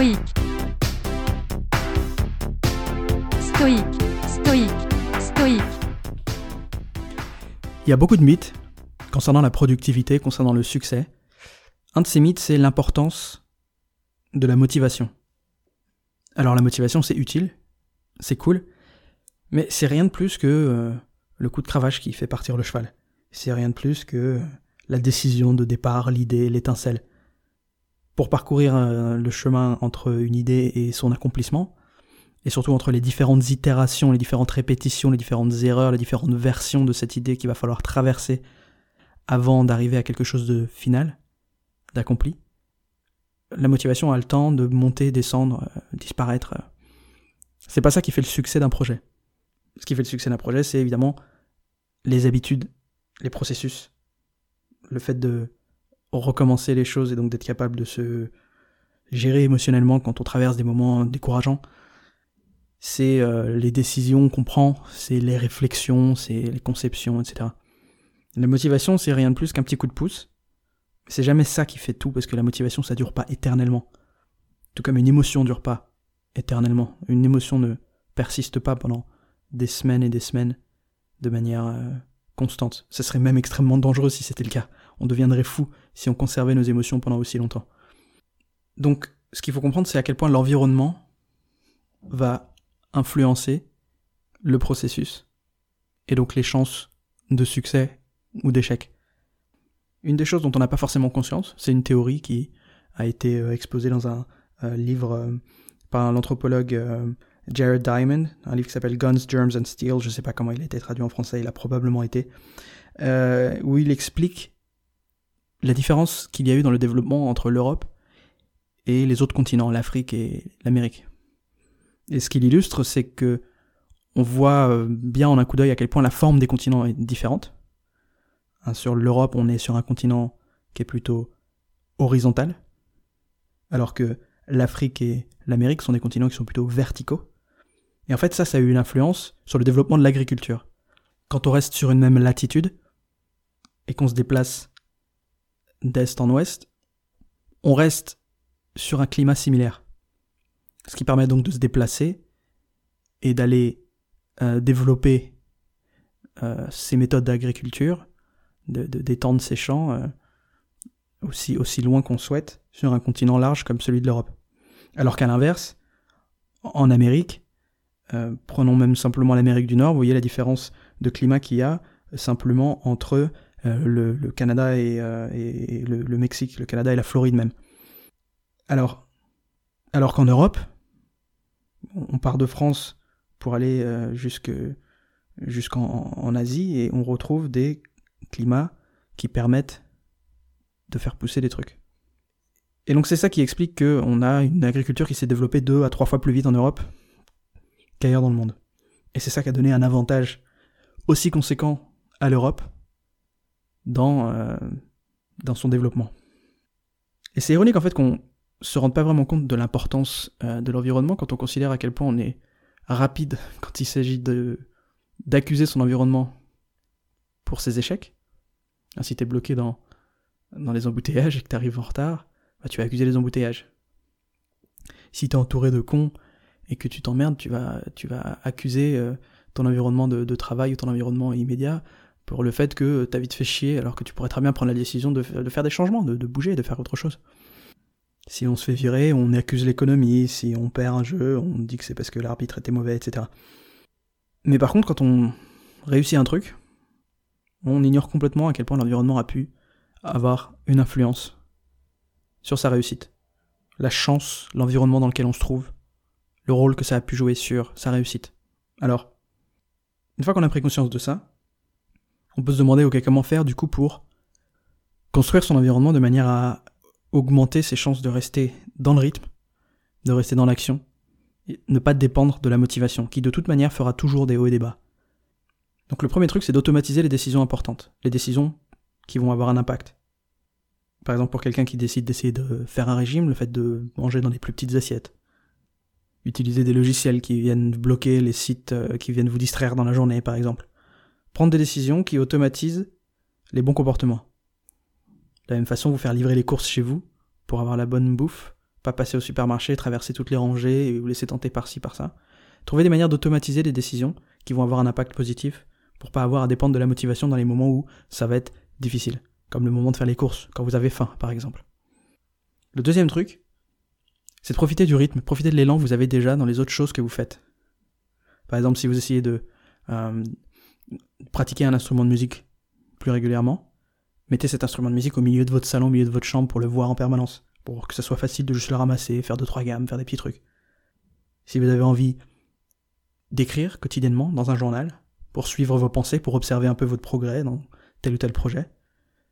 stoïque, stoïque, stoïque, stoïque. Il y a beaucoup de mythes concernant la productivité, concernant le succès. Un de ces mythes, c'est l'importance de la motivation. Alors la motivation, c'est utile, c'est cool, mais c'est rien de plus que euh, le coup de cravache qui fait partir le cheval. C'est rien de plus que euh, la décision de départ, l'idée, l'étincelle. Pour parcourir euh, le chemin entre une idée et son accomplissement, et surtout entre les différentes itérations, les différentes répétitions, les différentes erreurs, les différentes versions de cette idée qu'il va falloir traverser avant d'arriver à quelque chose de final, d'accompli, la motivation a le temps de monter, descendre, euh, disparaître. C'est pas ça qui fait le succès d'un projet. Ce qui fait le succès d'un projet, c'est évidemment les habitudes, les processus, le fait de recommencer les choses et donc d'être capable de se gérer émotionnellement quand on traverse des moments décourageants. C'est euh, les décisions qu'on prend, c'est les réflexions, c'est les conceptions, etc. La motivation, c'est rien de plus qu'un petit coup de pouce. C'est jamais ça qui fait tout, parce que la motivation, ça dure pas éternellement. Tout comme une émotion dure pas éternellement. Une émotion ne persiste pas pendant des semaines et des semaines de manière euh, constante. Ce serait même extrêmement dangereux si c'était le cas. On deviendrait fou si on conservait nos émotions pendant aussi longtemps. Donc, ce qu'il faut comprendre, c'est à quel point l'environnement va influencer le processus et donc les chances de succès ou d'échec. Une des choses dont on n'a pas forcément conscience, c'est une théorie qui a été euh, exposée dans un euh, livre par l'anthropologue Jared Diamond, un livre qui s'appelle Guns, Germs and Steel, je ne sais pas comment il a été traduit en français, il a probablement été, euh, où il explique la différence qu'il y a eu dans le développement entre l'Europe et les autres continents, l'Afrique et l'Amérique. Et ce qu'il illustre, c'est que on voit euh, bien en un coup d'œil à quel point la forme des continents est différente. Hein, sur l'Europe, on est sur un continent qui est plutôt horizontal, alors que l'Afrique et l'Amérique sont des continents qui sont plutôt verticaux. Et en fait, ça, ça a eu une influence sur le développement de l'agriculture. Quand on reste sur une même latitude, et qu'on se déplace d'est en ouest, on reste sur un climat similaire. Ce qui permet donc de se déplacer et d'aller euh, développer euh, méthodes d'agriculture, d'étendre de, ces champs euh, aussi, aussi loin qu'on souhaite sur un continent large comme celui de l'Europe. Alors qu'à l'inverse, en Amérique, prenons même simplement l'Amérique du Nord, vous voyez la différence de climat qu'il y a simplement entre euh, le, Canada et, euh, le, Mexique, le Canada et la Floride même. Alors, alors qu'en Europe, on part de France pour aller jusqu'en Asie et on retrouve des climats qui permettent de faire pousser des trucs. Et donc c'est ça qui explique qu'on a une agriculture qui s'est développée deux à trois fois plus vite en Europe qu'ailleurs dans le monde. Et c'est ça qui a donné un avantage aussi conséquent à l'Europe dans, euh, dans son développement. Et c'est ironique en fait qu'on se rende pas vraiment compte de l'importance euh, de l'environnement quand on considère à quel point on est rapide quand il s'agit de d'accuser son environnement pour ses échecs. Ah, si t'es bloqué dans, dans les embouteillages et que t'arrives en retard, bah, tu vas accuser les embouteillages. Si t'es entouré de cons et que tu t'emmerdes, tu vas, tu vas accuser euh, ton environnement de, travail ou ton environnement immédiat pour le fait que ta vie te fait chier alors que tu pourrais très bien prendre la décision de, faire des changements, de, de, bouger, de faire autre chose. Si on se fait virer, on accuse l'économie, si on perd un jeu, on dit que c'est parce que l'arbitre était mauvais, etc. Mais par contre, quand on réussit un truc, on ignore complètement à quel point l'environnement a pu avoir une influence sur sa réussite. La chance, l'environnement dans lequel on se trouve, le rôle que ça a pu jouer sur sa réussite. Alors, une fois qu'on a pris conscience de ça, on peut se demander ok comment faire du coup pour construire son environnement de manière à augmenter ses chances de rester dans le rythme, de rester dans l'action, et ne pas dépendre de la motivation, qui de toute manière fera toujours des hauts et des bas. Donc le premier truc, c'est d'automatiser les décisions importantes, les décisions qui vont avoir un impact. Par exemple, pour quelqu'un qui décide d'essayer de faire un régime, le fait de manger dans des plus petites assiettes, Utiliser des logiciels qui viennent bloquer les sites euh, qui viennent vous distraire dans la journée, par exemple. Prendre des décisions qui automatisent les bons comportements. De la même façon, vous faire livrer les courses chez vous pour avoir la bonne bouffe Pas passer au supermarché, traverser toutes les rangées et vous laisser tenter par-ci, par-ça. Trouvez des manières d'automatiser des décisions qui vont avoir un impact positif pour pas avoir à dépendre de la motivation dans les moments où ça va être difficile. Comme le moment de faire les courses, quand vous avez faim, par exemple. Le deuxième truc, c'est de profiter du rythme, profiter de l'élan que vous avez déjà dans les autres choses que vous faites. Par exemple, si vous essayez de euh, pratiquer un instrument de musique plus régulièrement, mettez cet instrument de musique au milieu de votre salon, au milieu de votre chambre pour le voir en permanence, pour que ça soit facile de juste le ramasser, faire deux trois gammes, faire des petits trucs. Si vous avez envie d'écrire quotidiennement dans un journal, pour suivre vos pensées, pour observer un peu votre progrès dans tel ou tel projet,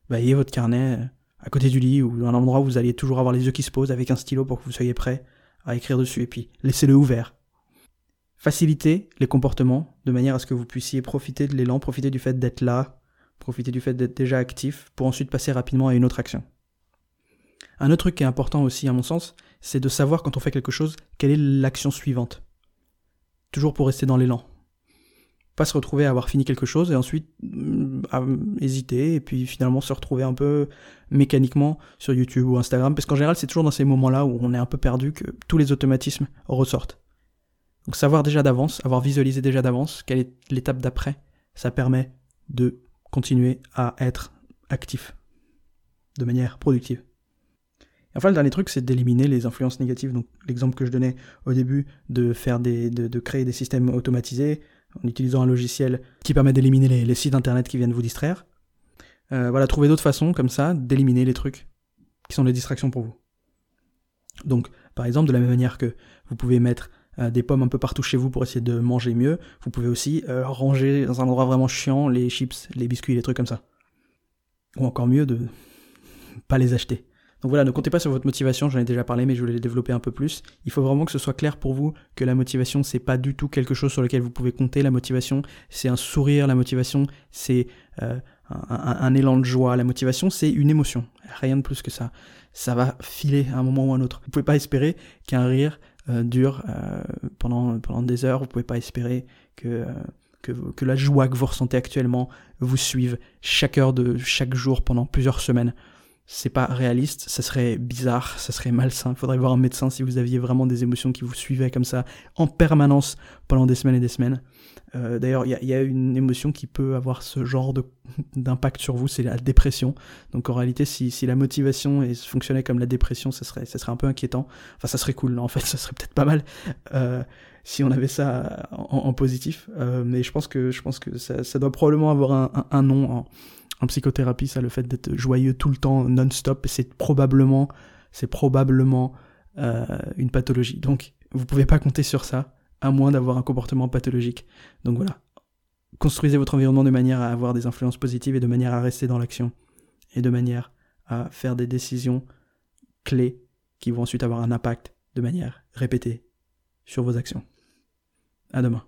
bah, ayez votre carnet à côté du lit ou à un endroit où vous alliez toujours avoir les yeux qui se posent avec un stylo pour que vous soyez prêt à écrire dessus et puis laissez-le ouvert. Facilitez les comportements de manière à ce que vous puissiez profiter de l'élan, profiter du fait d'être là, profiter du fait d'être déjà actif pour ensuite passer rapidement à une autre action. Un autre truc qui est important aussi à mon sens, c'est de savoir quand on fait quelque chose, quelle est l'action suivante. Toujours pour rester dans l'élan pas se retrouver à avoir fini quelque chose et ensuite mm, à hésiter et puis finalement se retrouver un peu mécaniquement sur YouTube ou Instagram parce qu'en général c'est toujours dans ces moments-là où on est un peu perdu que tous les automatismes ressortent. Donc savoir déjà d'avance, avoir visualisé déjà d'avance quelle est l'étape d'après, ça permet de continuer à être actif de manière productive. Et enfin, le dernier truc, c'est d'éliminer les influences négatives. Donc, l'exemple que je donnais au début de faire de, créer des systèmes automatisés, en utilisant un logiciel qui permet d'éliminer les, sites internet qui viennent vous distraire. Euh, voilà, trouvez d'autres façons comme ça d'éliminer les trucs qui sont des distractions pour vous. Donc, par exemple, de la même manière que vous pouvez mettre euh, des pommes un peu partout chez vous pour essayer de manger mieux, vous pouvez aussi euh, ranger dans un endroit vraiment chiant les chips, les biscuits, les trucs comme ça. Ou encore mieux, de pas les acheter. Donc voilà, ne comptez pas sur votre motivation, j'en ai déjà parlé, mais je voulais développer un peu plus. Il faut vraiment que ce soit clair pour vous que la motivation, c'est pas du tout quelque chose sur lequel vous pouvez compter. La motivation, c'est un sourire, la motivation, c'est euh, un, élan de joie. La motivation, c'est une émotion. Rien de plus que ça. Ça va filer à un moment ou à un autre. Vous pouvez pas espérer qu'un rire dure euh, pendant, des heures. Vous pouvez pas espérer que, que, que la joie que vous ressentez actuellement vous suive chaque heure de chaque jour pendant plusieurs semaines c'est pas réaliste, ça serait bizarre, ça serait malsain. Il faudrait voir un médecin si vous aviez vraiment des émotions qui vous suivaient comme ça en permanence pendant des semaines et des semaines. Euh, d'ailleurs, il y, a, une émotion qui peut avoir ce genre d'impact sur vous, c'est la dépression. Donc en réalité, si, la motivation fonctionnait comme la dépression, ça serait, ça serait un peu inquiétant. Enfin, ça serait cool, en fait, ça serait peut-être pas mal euh, si on avait ça en, positif. Euh, mais je pense que, je pense que ça, doit probablement avoir un, nom en psychothérapie, ça, le fait d'être joyeux tout le temps, non-stop, c'est probablement, c'est probablement euh, une pathologie. Donc, vous pouvez pas compter sur ça, à moins d'avoir un comportement pathologique. Donc voilà, construisez votre environnement de manière à avoir des influences positives et de manière à rester dans l'action et de manière à faire des décisions clés qui vont ensuite avoir un impact de manière répétée sur vos actions. À demain.